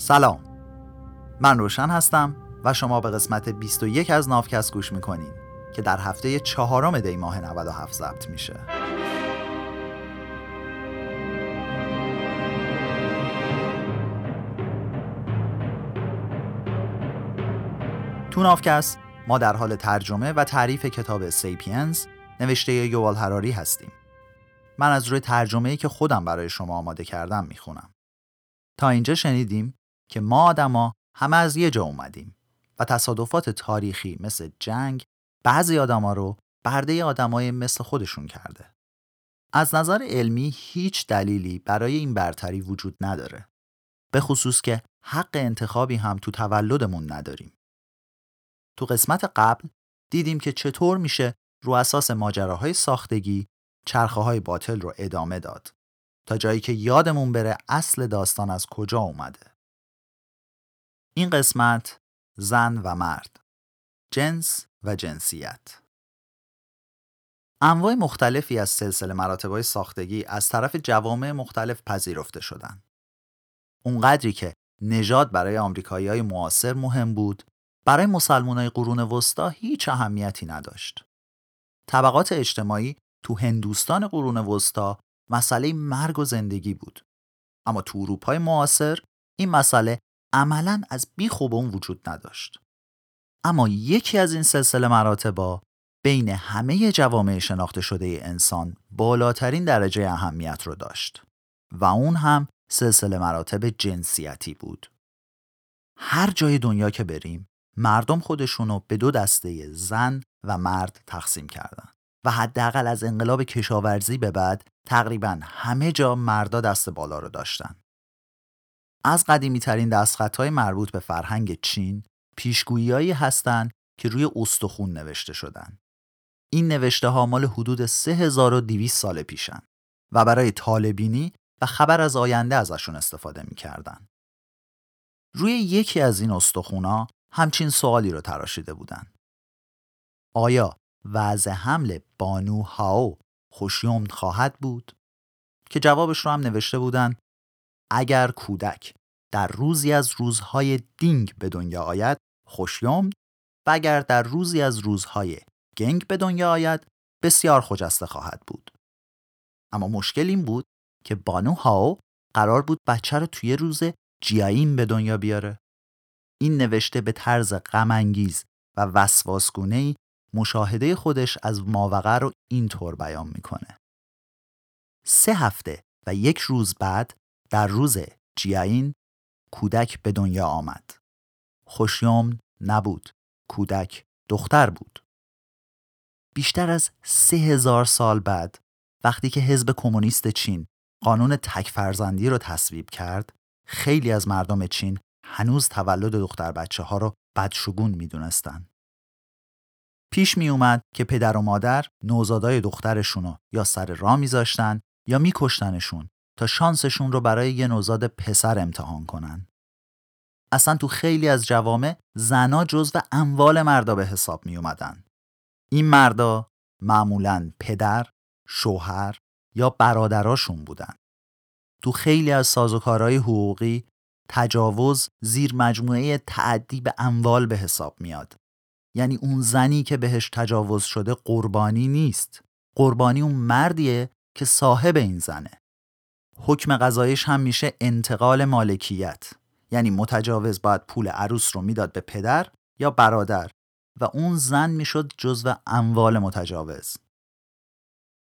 سلام. من روشن هستم و شما به قسمت 21 از نافکست گوش می‌کنین که در هفته چهارم دی ماه 97 ضبط میشه. تو نافکست ما در حال ترجمه و تعریف کتاب سیپینز نوشته یوال هراری هستیم. من از روی ترجمه‌ای که خودم برای شما آماده کردم می‌خونم. تا اینجا شنیدیم که ما آدما همه از یه جا اومدیم و تصادفات تاریخی مثل جنگ بعضی آدما رو برده آدمای مثل خودشون کرده. از نظر علمی هیچ دلیلی برای این برتری وجود نداره. به خصوص که حق انتخابی هم تو تولدمون نداریم. تو قسمت قبل دیدیم که چطور میشه رو اساس ماجراهای ساختگی چرخه های باطل رو ادامه داد تا جایی که یادمون بره اصل داستان از کجا اومده. این قسمت زن و مرد جنس و جنسیت انواع مختلفی از سلسله مراتبای ساختگی از طرف جوامع مختلف پذیرفته شدند. اونقدری که نژاد برای آمریکایی های معاصر مهم بود برای های قرون وسطا هیچ اهمیتی نداشت. طبقات اجتماعی تو هندوستان قرون وسطا مسئله مرگ و زندگی بود. اما تو اروپای معاصر این مسئله عملا از بیخوب اون وجود نداشت. اما یکی از این سلسله مراتبا بین همه جوامع شناخته شده انسان بالاترین درجه اهمیت رو داشت و اون هم سلسله مراتب جنسیتی بود. هر جای دنیا که بریم مردم خودشونو به دو دسته زن و مرد تقسیم کردن و حداقل از انقلاب کشاورزی به بعد تقریبا همه جا مردا دست بالا رو داشتن. از قدیمی ترین دستخط های مربوط به فرهنگ چین پیشگویی هستند که روی استخون نوشته شدن. این نوشته ها مال حدود 3200 سال پیشن و برای طالبینی و خبر از آینده ازشون استفاده می‌کردن. روی یکی از این استخونا همچین سوالی رو تراشیده بودن. آیا وضع حمل بانو هاو خوشیوم خواهد بود؟ که جوابش رو هم نوشته بودن اگر کودک در روزی از روزهای دینگ به دنیا آید خوشیوم و اگر در روزی از روزهای گنگ به دنیا آید بسیار خجسته خواهد بود. اما مشکل این بود که بانو هاو قرار بود بچه رو توی روز جیاین به دنیا بیاره. این نوشته به طرز غمانگیز و وسواسگونه مشاهده خودش از ماوقع رو اینطور بیان می‌کنه. سه هفته و یک روز بعد در روز جیاین کودک به دنیا آمد. خوشیوم نبود. کودک دختر بود. بیشتر از سه هزار سال بعد وقتی که حزب کمونیست چین قانون تک فرزندی رو تصویب کرد خیلی از مردم چین هنوز تولد دختر بچه ها رو بدشگون می دونستن. پیش می اومد که پدر و مادر نوزادای دخترشونو یا سر راه میذاشتن یا میکشتنشون تا شانسشون رو برای یه نوزاد پسر امتحان کنن. اصلا تو خیلی از جوامع زنا جزو اموال مردا به حساب می اومدن. این مردا معمولا پدر، شوهر یا برادراشون بودن. تو خیلی از سازوکارهای حقوقی تجاوز زیر مجموعه تعدی به اموال به حساب میاد. یعنی اون زنی که بهش تجاوز شده قربانی نیست. قربانی اون مردیه که صاحب این زنه. حکم قضایش هم میشه انتقال مالکیت. یعنی متجاوز باید پول عروس رو می‌داد به پدر یا برادر و اون زن می‌شد جزو اموال متجاوز.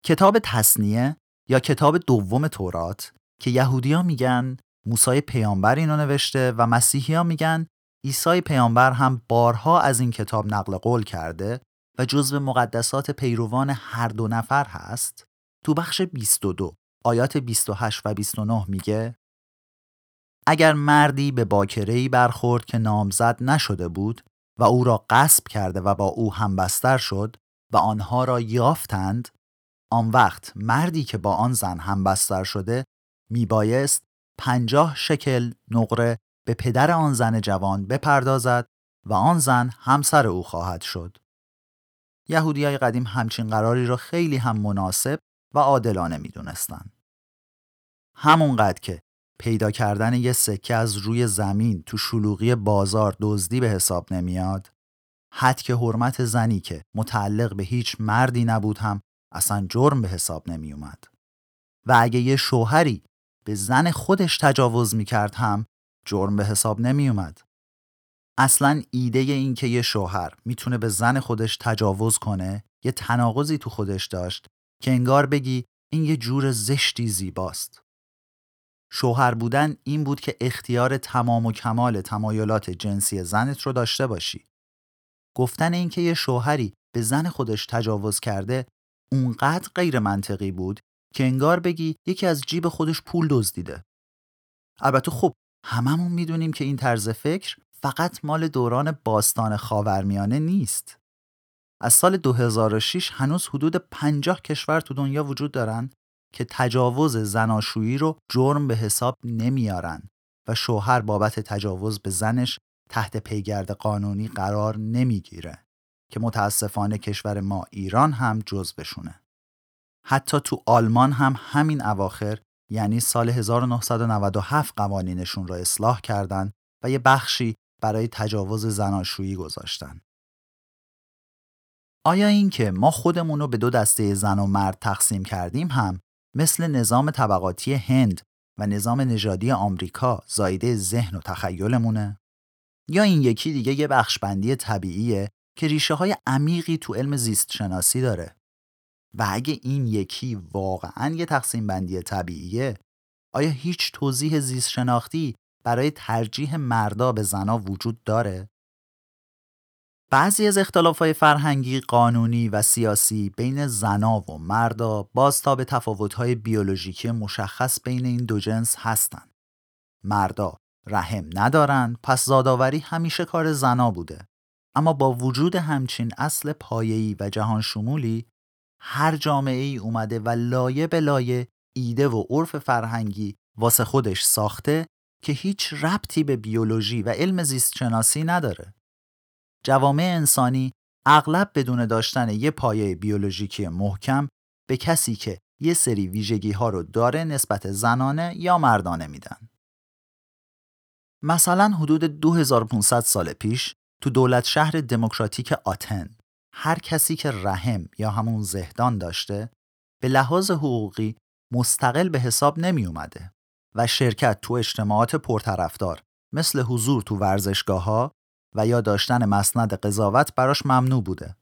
کتاب تصنیه یا کتاب دوم تورات که یهودیا میگن موسی پیامبر اینو نوشته و مسیحیا میگن عیسی پیامبر هم بارها از این کتاب نقل قول کرده و جزو مقدسات پیروان هر دو نفر هست تو بخش 22 آیات 28 و 29 میگه اگر مردی به باکرهی برخورد که نامزد نشده بود و او را قصب کرده و با او همبستر شد و آنها را یافتند آن وقت مردی که با آن زن همبستر شده میبایست پنجاه شکل نقره به پدر آن زن جوان بپردازد و آن زن همسر او خواهد شد. یهودی های قدیم همچین قراری را خیلی هم مناسب و عادلانه می‌دونستند. همونقدر که پیدا کردن یه سکه از روی زمین تو شلوغی بازار دزدی به حساب نمیاد حد که حرمت زنی که متعلق به هیچ مردی نبود هم اصلا جرم به حساب نمی اومد. و اگه یه شوهری به زن خودش تجاوز می کرد هم جرم به حساب نمی اومد. اصلا ایده این که یه شوهر می‌تونه به زن خودش تجاوز کنه یه تناقضی تو خودش داشت که انگار بگی این یه جور زشتی زیباست. شوهر بودن این بود که اختیار تمام و کمال تمایلات جنسی زنت رو داشته باشی. گفتن اینکه یه شوهری به زن خودش تجاوز کرده اونقدر غیر منطقی بود که انگار بگی یکی از جیب خودش پول دزدیده. البته خب هممون می‌دونیم که این طرز فکر فقط مال دوران باستان خاورمیانه نیست. از سال 2006 هنوز حدود 50 کشور تو دنیا وجود دارن که تجاوز زناشویی رو جرم به حساب نمیارن و شوهر بابت تجاوز به زنش تحت پیگرد قانونی قرار نمی‌گیره که متاسفانه کشور ما ایران هم بشونه. حتی تو آلمان هم همین اواخر یعنی سال 1997 قوانینشون را اصلاح کردند و یه بخشی برای تجاوز زناشویی گذاشتن. آیا این که ما خودمون رو به دو دسته زن و مرد تقسیم کردیم هم مثل نظام طبقاتی هند و نظام نژادی آمریکا زایده ذهن و تخیلمونه؟ یا این یکی دیگه یه بخشبندی طبیعیه که ریشه های عمیقی تو علم زیست شناسی داره و اگه این یکی واقعا یه تقسیم بندی طبیعیه آیا هیچ توضیح زیست شناختی برای ترجیح مردا به زنا وجود داره؟ بعضی از اختلافهای فرهنگی، قانونی و سیاسی بین زنا و مردا تا به تفاوتهای بیولوژیکی مشخص بین این دو جنس هستند. مردا رحم ندارن پس زادآوری همیشه کار زنا بوده. اما با وجود همچین اصل پایه‌ای و جهان شمولی هر جامعه ای اومده و لایه به لایه ایده و عرف فرهنگی واسه خودش ساخته که هیچ ربطی به بیولوژی و علم زیست شناسی نداره. جوامع انسانی اغلب بدون داشتن یه پایه بیولوژیکی محکم به کسی که یه سری ویژگی ها رو داره نسبت زنانه یا مردانه میدن. مثلا حدود 2500 سال پیش تو دولت شهر دموکراتیک آتن هر کسی که رحم یا همون زهدان داشته به لحاظ حقوقی مستقل به حساب نمی اومده و شرکت تو اجتماعات پرطرفدار مثل حضور تو ورزشگاه ها و یا داشتن مسند قضاوت براش ممنوع بوده.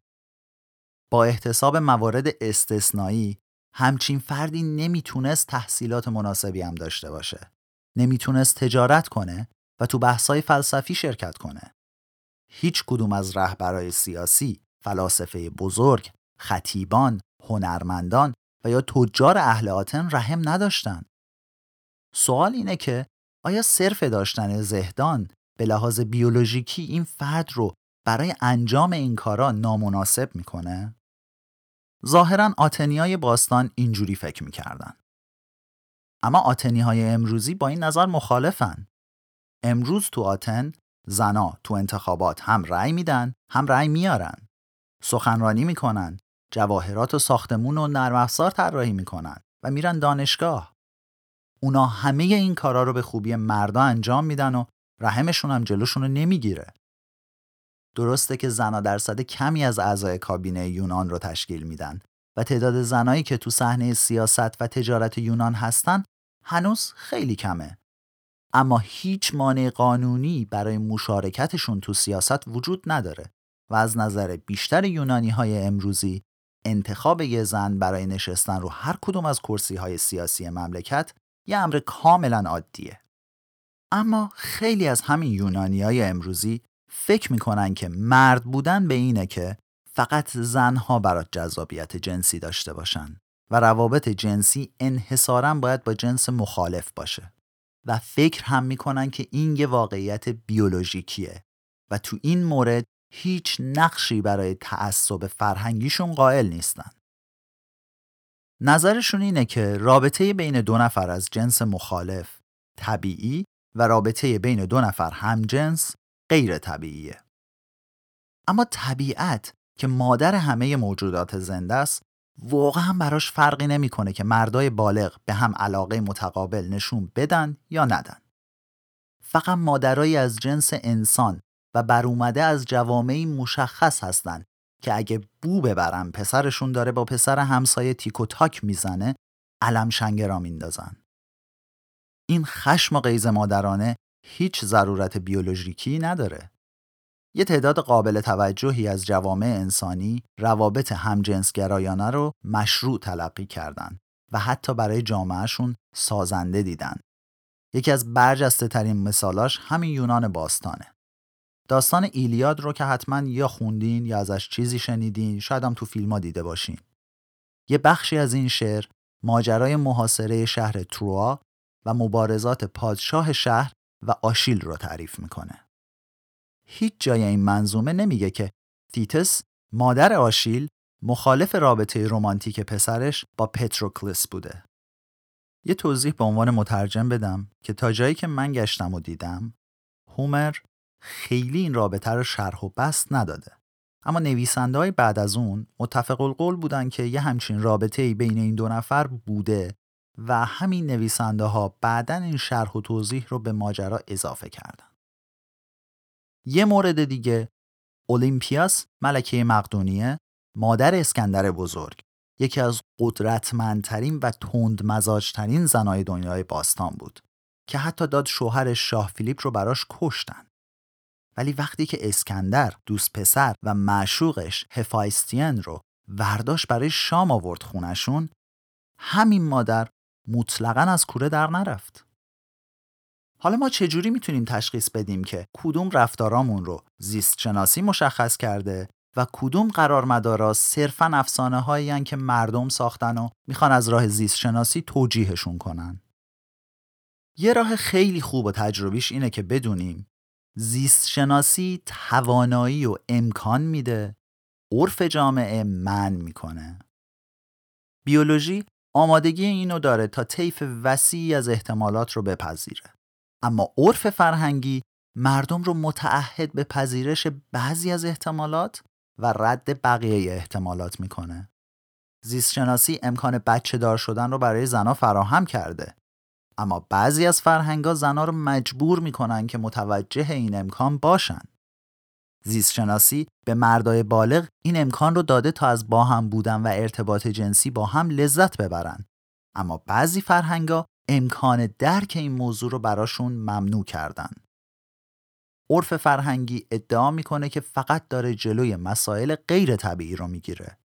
با احتساب موارد استثنایی همچین فردی نمی‌تونست تحصیلات مناسبی هم داشته باشه. نمی‌تونست تجارت کنه و تو بحثای فلسفی شرکت کنه. هیچ کدوم از رهبرای سیاسی، فلاسفه بزرگ، خطیبان، هنرمندان و یا تجار اهل آتن رحم نداشتن. سوال اینه که آیا صرف داشتن زهدان به لحاظ بیولوژیکی این فرد رو برای انجام این کارا نامناسب می‌کنه؟ ظاهرا آتنیای باستان اینجوری فکر می‌کردن. اما آتنی های امروزی با این نظر مخالفن. امروز تو آتن زنا تو انتخابات هم رأی میدن هم رأی میارن. سخنرانی می‌کنن، جواهرات و ساختمون و نرم افزار طراحی می‌کنن و میرن دانشگاه. اونا همه این کارا رو به خوبی مردا انجام میدن و رحمشون هم جلوشون رو نمی‌گیره. درسته که زنا درصد کمی از اعضای کابینه یونان رو تشکیل میدن و تعداد زنایی که تو صحنه سیاست و تجارت یونان هستن هنوز خیلی کمه. اما هیچ مانع قانونی برای مشارکتشون تو سیاست وجود نداره و از نظر بیشتر یونانی های امروزی انتخاب یه زن برای نشستن رو هر کدوم از کرسی های سیاسی مملکت یه امر کاملا عادیه. اما خیلی از همین یونانی های امروزی فکر می‌کنن که مرد بودن به اینه که فقط زنها برات جذابیت جنسی داشته باشن و روابط جنسی انحصارا باید با جنس مخالف باشه و فکر هم می‌کنن که این یه واقعیت بیولوژیکیه و تو این مورد هیچ نقشی برای تعصب فرهنگیشون قائل نیستن. نظرشون اینه که رابطه بین دو نفر از جنس مخالف طبیعی و رابطه بین دو نفر همجنس غیر طبیعیه. اما طبیعت که مادر همه موجودات زنده است واقعا براش فرقی نمی‌کنه که مردای بالغ به هم علاقه متقابل نشون بدن یا ندن. فقط مادرایی از جنس انسان و بر اومده از جوامعی مشخص هستند که اگه بو ببرن پسرشون داره با پسر همسایه تیک و تاک می‌زنه علم شنگرا میندازن. این خشم و غیز مادرانه هیچ ضرورت بیولوژیکی نداره. یه تعداد قابل توجهی از جوامع انسانی روابط همجنسگرایانه رو مشروع تلقی کردند و حتی برای جامعهشون سازنده دیدن. یکی از برجسته ترین مثالاش همین یونان باستانه. داستان ایلیاد رو که حتما یا خوندین یا ازش چیزی شنیدین شاید هم تو فیلم دیده باشین. یه بخشی از این شعر ماجرای محاصره شهر تروا و مبارزات پادشاه شهر و آشیل رو تعریف می‌کنه. هیچ جای این منظومه نمیگه که تیتس مادر آشیل مخالف رابطه رمانتیک پسرش با پتروکلس بوده. یه توضیح به عنوان مترجم بدم که تا جایی که من گشتم و دیدم هومر خیلی این رابطه رو شرح و بست نداده. اما نویسنده های بعد از اون متفق القول بودن که یه همچین رابطه ای بین این دو نفر بوده و همین نویسنده ها بعدا این شرح و توضیح رو به ماجرا اضافه کردن. یه مورد دیگه اولیمپیاس ملکه مقدونیه مادر اسکندر بزرگ یکی از قدرتمندترین و تندمزاجترین زنای دنیای باستان بود که حتی داد شوهر شاه فیلیپ رو براش کشتن ولی وقتی که اسکندر دوست پسر و معشوقش هفایستین رو ورداش برای شام آورد خونشون همین مادر مطلقا از کوره در نرفت حالا ما چجوری می‌تونیم تشخیص بدیم که کدوم رفتارامون رو زیست شناسی مشخص کرده و کدوم قرار مدارا صرفا افسانه هایی که مردم ساختن و می‌خوان از راه زیست شناسی توجیهشون کنن. یه راه خیلی خوب و تجربیش اینه که بدونیم زیست شناسی توانایی و امکان میده عرف جامعه من می‌کنه. بیولوژی آمادگی اینو داره تا طیف وسیعی از احتمالات رو بپذیره. اما عرف فرهنگی مردم رو متعهد به پذیرش بعضی از احتمالات و رد بقیه احتمالات می‌کنه. زیستشناسی امکان بچه دار شدن رو برای زنا فراهم کرده. اما بعضی از فرهنگا زنا رو مجبور می‌کنن که متوجه این امکان باشن. زیستشناسی به مردای بالغ این امکان رو داده تا از با هم بودن و ارتباط جنسی با هم لذت ببرن. اما بعضی فرهنگا امکان درک این موضوع رو براشون ممنوع کردن. عرف فرهنگی ادعا می‌کنه که فقط داره جلوی مسائل غیر طبیعی رو می‌گیره.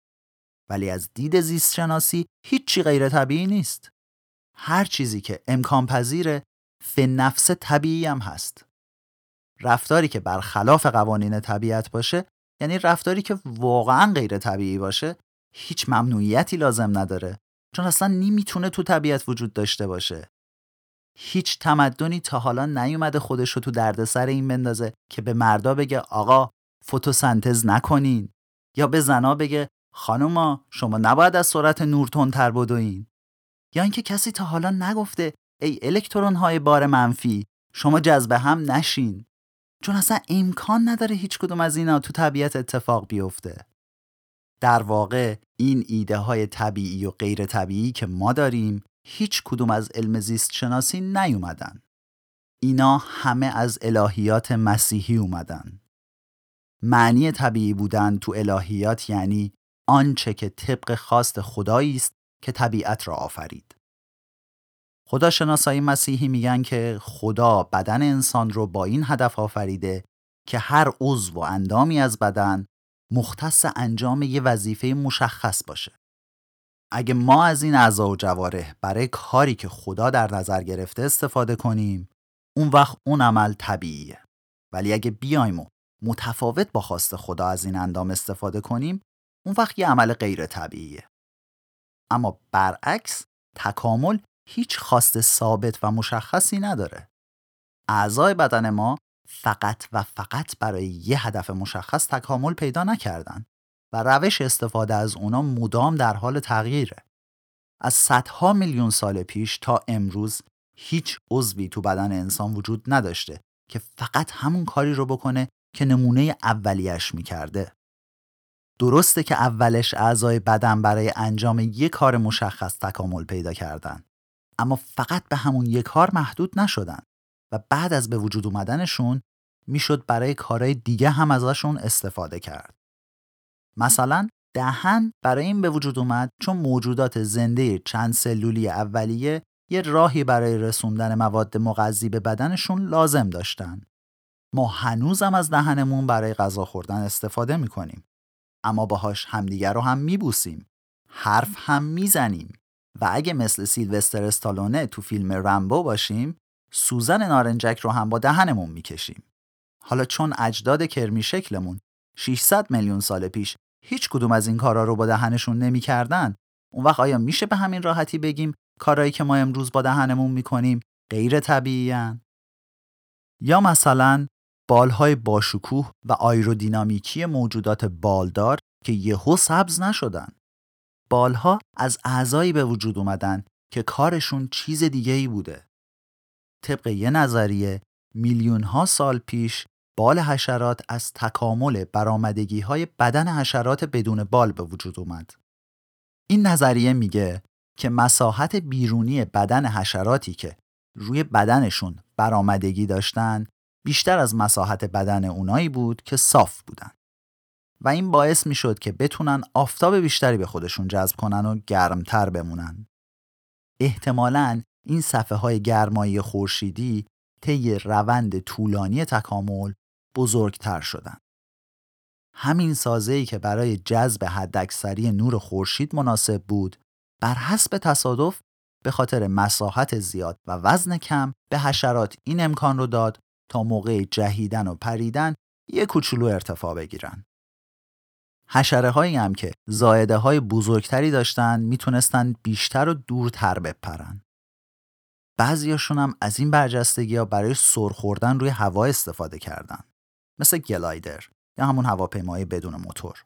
ولی از دید زیست شناسی هیچی غیر طبیعی نیست. هر چیزی که امکان پذیره نفس طبیعی هم هست. رفتاری که برخلاف قوانین طبیعت باشه یعنی رفتاری که واقعا غیر طبیعی باشه هیچ ممنوعیتی لازم نداره. چون اصلا نمی‌تونه تو طبیعت وجود داشته باشه. هیچ تمدنی تا حالا نیومده خودش رو تو دردسر این بندازه که به مردا بگه آقا فتوسنتز نکنین. یا به زنا بگه خانوما شما نباید از سرعت نور تندتر بدوین. یا اینکه کسی تا حالا نگفته ای الکترون های بار منفی شما جذب هم نشین. چون اصلا امکان نداره هیچ کدوم از اینا تو طبیعت اتفاق بیفته در واقع این ایده های طبیعی و غیر طبیعی که ما داریم هیچ کدوم از علم زیست شناسی نیومدن. اینا همه از الهیات مسیحی اومدن. معنی طبیعی بودن تو الهیات یعنی آنچه که طبق خواست خدایی است که طبیعت را آفرید. خداشناسای مسیحی میگن که خدا بدن انسان رو با این هدف آفریده که هر عضو و اندامی از بدن مختص انجام یه وظیفه مشخص باشه. اگه ما از این اعضا و جواره برای کاری که خدا در نظر گرفته استفاده کنیم اون وقت اون عمل طبیعیه ولی اگه بیایم و متفاوت با خواست خدا از این اندام استفاده کنیم اون وقت یه عمل غیر طبیعیه اما برعکس تکامل هیچ خواست ثابت و مشخصی نداره اعضای بدن ما فقط و فقط برای یه هدف مشخص تکامل پیدا نکردن و روش استفاده از اونا مدام در حال تغییره. از صدها میلیون سال پیش تا امروز هیچ عضوی تو بدن انسان وجود نداشته که فقط همون کاری رو بکنه که نمونه اولیش می‌کرده. درسته که اولش اعضای بدن برای انجام یک کار مشخص تکامل پیدا کردن اما فقط به همون یک کار محدود نشدن و بعد از به وجود اومدنشون می‌شد برای کارهای دیگه هم ازشون استفاده کرد. مثلا دهن برای این به وجود اومد چون موجودات زنده چند سلولی اولیه یه راهی برای رسوندن مواد مغذی به بدنشون لازم داشتن. ما هنوزم از دهنمون برای غذا خوردن استفاده می‌کنیم. اما باهاش همدیگر رو هم میبوسیم. حرف هم می‌زنیم. و اگه مثل سیلوستر استالونه تو فیلم رمبو باشیم سوزن نارنجک رو هم با دهنمون می‌کشیم. حالا چون اجداد کرمی شکلمون 600 میلیون سال پیش هیچ کدوم از این کارا رو با دهنشون نمی‌کردن اون وقت آیا میشه به همین راحتی بگیم کارایی که ما امروز با دهنمون می‌کنیم غیر طبیعی یا مثلا بالهای باشکوه و آیرودینامیکی موجودات بالدار که یهو سبز نشدن بالها از اعضایی به وجود اومدن که کارشون چیز دیگه ای بوده طبق یه نظریه میلیون ها سال پیش بال حشرات از تکامل برآمدگی های بدن حشرات بدون بال به وجود اومد. این نظریه میگه که مساحت بیرونی بدن حشراتی که روی بدنشون برآمدگی داشتن بیشتر از مساحت بدن اونایی بود که صاف بودن. و این باعث می‌شد که بتونن آفتاب بیشتری به خودشون جذب کنن و گرمتر بمونن. احتمالاً این صفحه های گرمایی خورشیدی طی روند طولانی تکامل بزرگتر شدن. همین سازه‌ای که برای جذب حداکثری نور خورشید مناسب بود، بر حسب تصادف به خاطر مساحت زیاد و وزن کم به حشرات این امکان رو داد تا موقع جهیدن و پریدن یک کوچولو ارتفاع بگیرن. حشره هایی هم که زایده های بزرگتری داشتن می‌تونستن بیشتر و دورتر بپرن. بعضیاشون هم از این برجستگی ها برای سر خوردن روی هوا استفاده کردن. مثل گلایدر یا همون هواپیمای بدون موتور.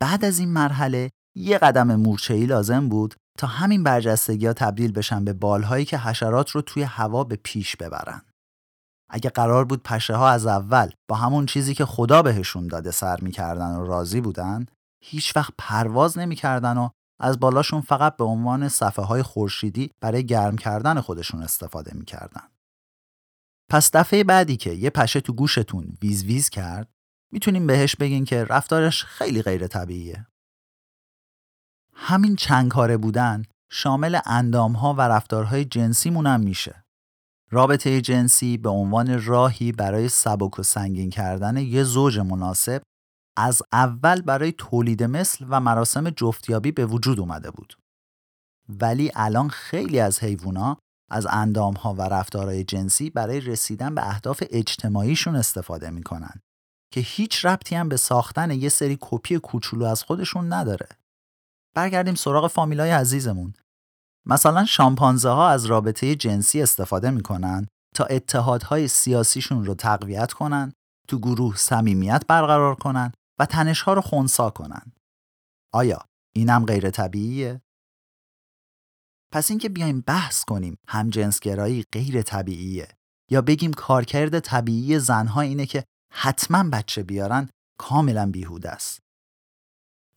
بعد از این مرحله یه قدم مورچه‌ای لازم بود تا همین برجستگی ها تبدیل بشن به بالهایی که حشرات رو توی هوا به پیش ببرن. اگه قرار بود پشه ها از اول با همون چیزی که خدا بهشون داده سر می‌کردن و راضی بودن هیچ وقت پرواز نمی‌کردن و از بالاشون فقط به عنوان صفحه های خورشیدی برای گرم کردن خودشون استفاده می‌کردن. پس دفعه بعدی که یه پشه تو گوشتون ویز ویز کرد می‌تونیم بهش بگین که رفتارش خیلی غیر طبیعیه. همین چند کاره بودن شامل اندام ها و رفتارهای جنسی مونم میشه. رابطه جنسی به عنوان راهی برای سبک و سنگین کردن یه زوج مناسب از اول برای تولید مثل و مراسم جفتیابی به وجود اومده بود. ولی الان خیلی از حیوونا از اندامها و رفتارهای جنسی برای رسیدن به اهداف اجتماعیشون استفاده می‌کنن که هیچ ربطی هم به ساختن یه سری کپی کوچولو از خودشون نداره. برگردیم سراغ فامیلای عزیزمون. مثلا شامپانزه ها از رابطه جنسی استفاده می‌کنن تا اتحادهای سیاسیشون رو تقویت کنن، تو گروه صمیمیت برقرار کنن و تنش ها رو خونسا کنن. آیا اینم غیر طبیعیه؟ پس اینکه بیایم بحث کنیم همجنسگرایی غیر طبیعیه یا بگیم کارکرد طبیعی زنها اینه که حتما بچه بیارن کاملا بیهوده است.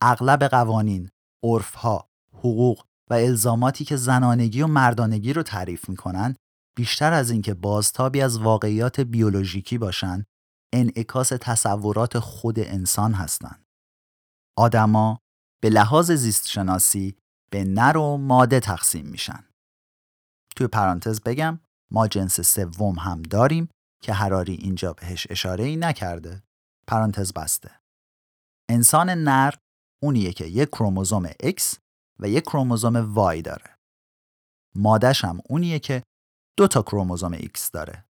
اغلب قوانین، عرفها، حقوق و الزاماتی که زنانگی و مردانگی رو تعریف می‌کنن بیشتر از اینکه بازتابی از واقعیات بیولوژیکی باشن انعکاس تصورات خود انسان هستند. آدما به لحاظ زیست شناسی به نر و ماده تقسیم میشن. توی پرانتز بگم ما جنس سوم هم داریم که هراری اینجا بهش اشاره ای نکرده. پرانتز بسته. انسان نر اونیه که یک کروموزوم X و یک کروموزوم Y داره. مادش هم اونیه که دو تا کروموزوم X داره.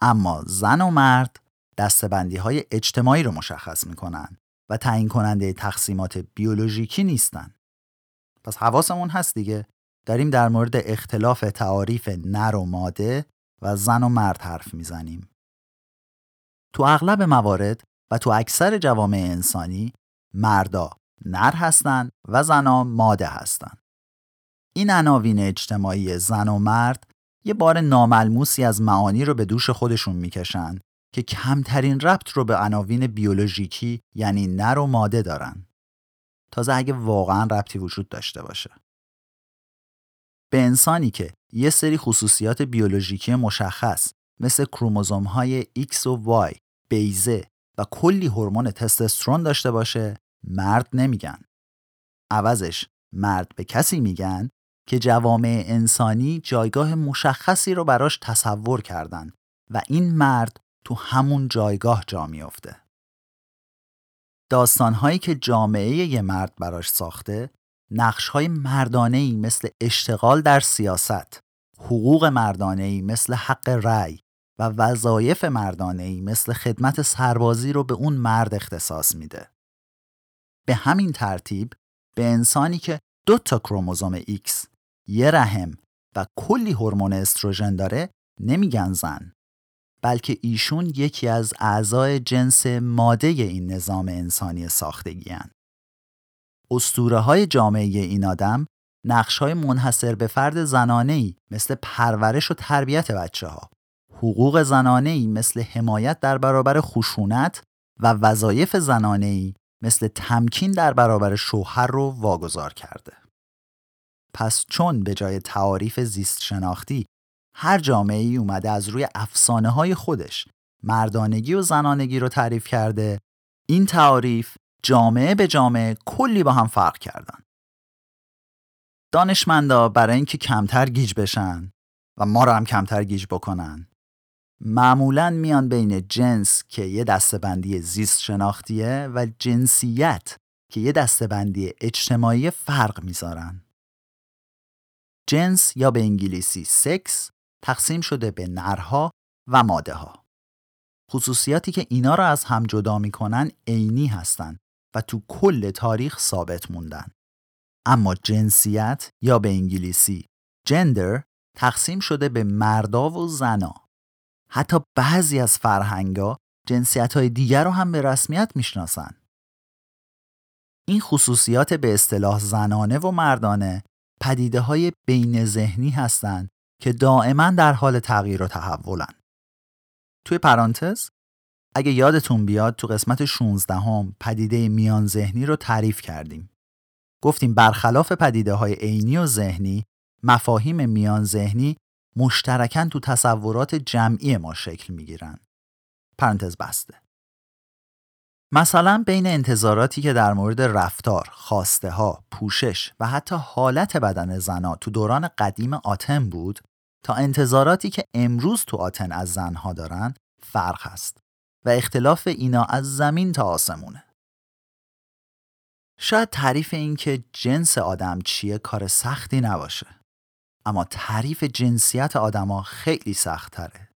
اما زن و مرد دستبندی های اجتماعی رو مشخص می‌کنن و تعیین کننده تقسیمات بیولوژیکی نیستن. پس حواسمون هست دیگه داریم در مورد اختلاف تعاریف نر و ماده و زن و مرد حرف می‌زنیم. تو اغلب موارد و تو اکثر جوامع انسانی مردا نر هستند و زنا ماده هستند. این عناوین اجتماعی زن و مرد یه بار ناملموسی از معانی رو به دوش خودشون می‌کشن که کمترین ربط رو به عناوین بیولوژیکی یعنی نر و ماده دارن. تازه اگه واقعا ربطی وجود داشته باشه. به انسانی که یه سری خصوصیات بیولوژیکی مشخص مثل کروموزوم های X و Y، بیزه و کلی هورمون تستوسترون داشته باشه مرد نمیگن. عوضش مرد به کسی میگن که جوامع انسانی جایگاه مشخصی رو براش تصور کردن و این مرد تو همون جایگاه جا میافته. داستانهایی که جامعه یه مرد براش ساخته نقشهای مردانهی مثل اشتغال در سیاست، حقوق مردانهی مثل حق رأی و وظایف مردانهی مثل خدمت سربازی رو به اون مرد اختصاص میده. به همین ترتیب به انسانی که دو تا کروموزوم X، یه رحم و کلی هورمون استروژن داره نمیگن زن بلکه ایشون یکی از اعضای جنس ماده این نظام انسانی ساختگی هن. استوره های جامعه این آدم نقش های منحصر به فرد زنانه ای مثل پرورش و تربیت بچه ها حقوق زنانه ای مثل حمایت در برابر خشونت و وظایف زنانه ای مثل تمکین در برابر شوهر رو واگذار کرده. پس چون به جای تعاریف زیست شناختی هر جامعه ای اومده از روی افسانه های خودش مردانگی و زنانگی رو تعریف کرده این تعاریف جامعه به جامعه کلی با هم فرق کردن دانشمندا برای اینکه کمتر گیج بشن و ما رو هم کمتر گیج بکنن معمولا میان بین جنس که یه دستبندی زیست شناختیه و جنسیت که یه دستبندی اجتماعی فرق می‌ذارن جنس یا به انگلیسی سکس تقسیم شده به نرها و ماده ها. خصوصیاتی که اینا را از هم جدا می‌کنن عینی هستند و تو کل تاریخ ثابت موندن. اما جنسیت یا به انگلیسی جندر تقسیم شده به مردا و زنا. حتی بعضی از فرهنگا جنسیت های دیگر رو هم به رسمیت می‌شناسن. این خصوصیات به اصطلاح زنانه و مردانه پدیده های بین ذهنی هستند که دائما در حال تغییر و تحولن. توی پرانتز اگه یادتون بیاد تو قسمت 16 هم پدیده میان ذهنی رو تعریف کردیم. گفتیم برخلاف پدیده های عینی و ذهنی مفاهیم میان ذهنی مشترکن تو تصورات جمعی ما شکل می‌گیرن. پرانتز بسته. مثلا بین انتظاراتی که در مورد رفتار، خواسته ها، پوشش و حتی حالت بدن زنا تو دوران قدیم آتن بود تا انتظاراتی که امروز تو آتن از زنها دارن فرق هست و اختلاف اینا از زمین تا آسمونه. شاید تعریف این که جنس آدم چیه کار سختی نباشه. اما تعریف جنسیت آدما خیلی سخت تره.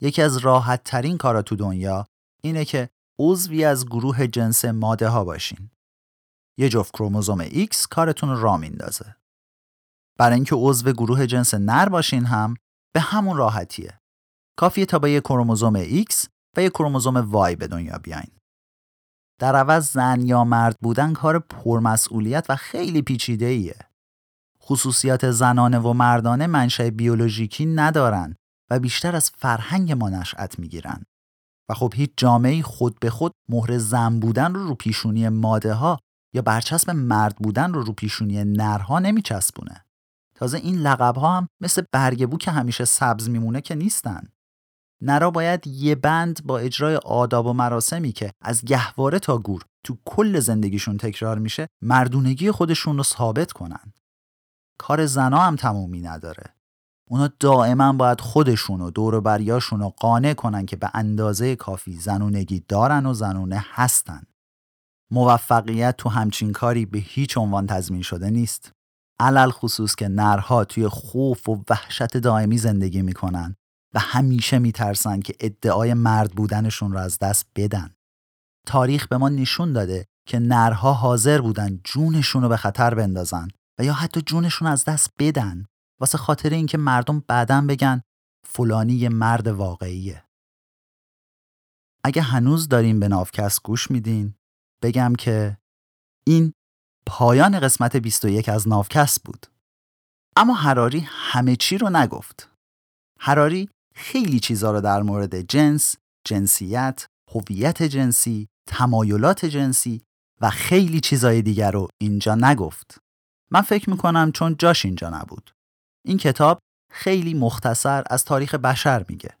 یکی از راحت ترین کارا تو دنیا اینه که عضوی از گروه جنس ماده ها باشین. یه جفت کروموزوم X کارتون را میندازه. برای اینکه عضو گروه جنس نر باشین هم به همون راحتیه. کافیه تا با یه کروموزوم X و یه کروموزوم Y به دنیا بیاین. در عوض زن یا مرد بودن کار پرمسئولیت و خیلی پیچیده ایه. خصوصیات زنانه و مردانه منشأ بیولوژیکی ندارن و بیشتر از فرهنگ ما نشأت می‌گیرن. و خب هیچ جامعه خود به خود مهر زن بودن رو رو پیشونی ماده ها یا برچسب مرد بودن رو رو پیشونی نرها نمیچسبونه. تازه این لقب ها هم مثل برگبو که همیشه سبز میمونه که نیستن. نرا باید یه بند با اجرای آداب و مراسمی که از گهواره تا گور تو کل زندگیشون تکرار میشه مردونگی خودشون رو ثابت کنن. کار زنا هم تمومی نداره. اونا دائما باید خودشون و دور بریاشون رو قانع کنن که به اندازه کافی زنونگی دارن و زنونه هستن. موفقیت تو همچین کاری به هیچ عنوان تضمین شده نیست. علل خصوص که نرها توی خوف و وحشت دائمی زندگی می‌کنن و همیشه میترسن که ادعای مرد بودنشون رو از دست بدن. تاریخ به ما نشون داده که نرها حاضر بودن جونشون رو به خطر بندازن و یا حتی جونشون از دست بدن واسه خاطر اینکه مردم بعدا بگن فلانی یه مرد واقعیه. اگه هنوز داریم به نافکست گوش میدین بگم که این پایان قسمت 21 از نافکست بود. اما هراری همه چی رو نگفت. هراری خیلی چیزا رو در مورد جنس، جنسیت، هویت جنسی، تمایلات جنسی و خیلی چیزای دیگر رو اینجا نگفت. من فکر می‌کنم چون جاش اینجا نبود. این کتاب خیلی مختصر از تاریخ بشر میگه.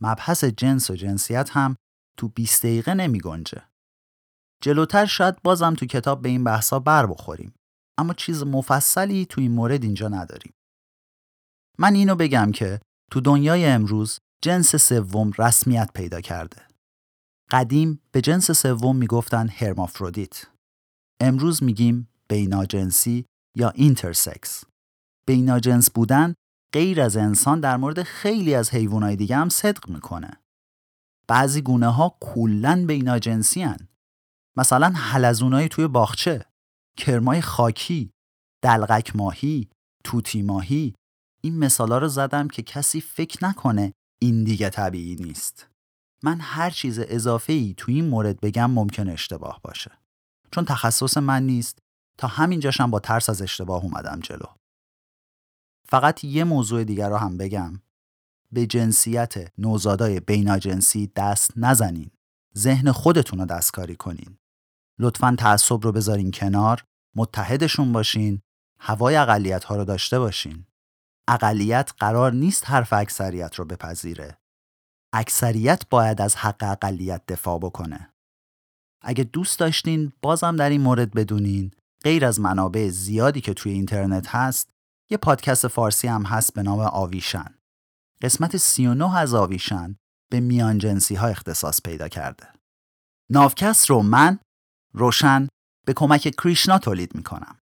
مبحث جنس و جنسیت هم تو 20 دقیقه نمی گنجه. جلوتر شاید بازم تو کتاب به این بحثا بر بخوریم. اما چیز مفصلی تو این مورد اینجا نداریم. من اینو بگم که تو دنیای امروز جنس سوم رسمیت پیدا کرده. قدیم به جنس سوم می‌گفتن هرمافرودیت. امروز میگیم بیناجنسی یا اینترسکس. بیناجنس بودن غیر از انسان در مورد خیلی از حیوانات دیگه هم صدق می‌کنه. بعضی گونه ها کلن بیناجنسی هن. مثلا حلزونای توی باغچه، کرمای خاکی، دلغک ماهی، توتی ماهی این مثالا رو زدم که کسی فکر نکنه این دیگه طبیعی نیست. من هر چیز اضافه ای تو این مورد بگم ممکن اشتباه باشه. چون تخصص من نیست تا همینجاشم با ترس از اشتباه اومدم جلو. فقط یه موضوع دیگر رو هم بگم. به جنسیت نوزادای بیناجنسی دست نزنین. ذهن خودتون رو دستکاری کنین. لطفا تعصب رو بذارین کنار، متحدشون باشین، هوای اقلیت ها رو داشته باشین. اقلیت قرار نیست حرف اکثریت رو بپذیره. اکثریت باید از حق اقلیت دفاع بکنه. اگه دوست داشتین بازم در این مورد بدونین غیر از منابع زیادی که توی اینترنت هست یه پادکست فارسی هم هست به نام آویشن. قسمت 39 از آویشن به میان جنسی ها اختصاص پیدا کرده. ناوکست رو من روشن به کمک کریشنا تولید می‌کنم.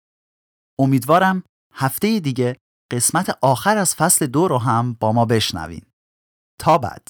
امیدوارم هفته دیگه قسمت آخر از فصل دو رو هم با ما بشنوین. تا بعد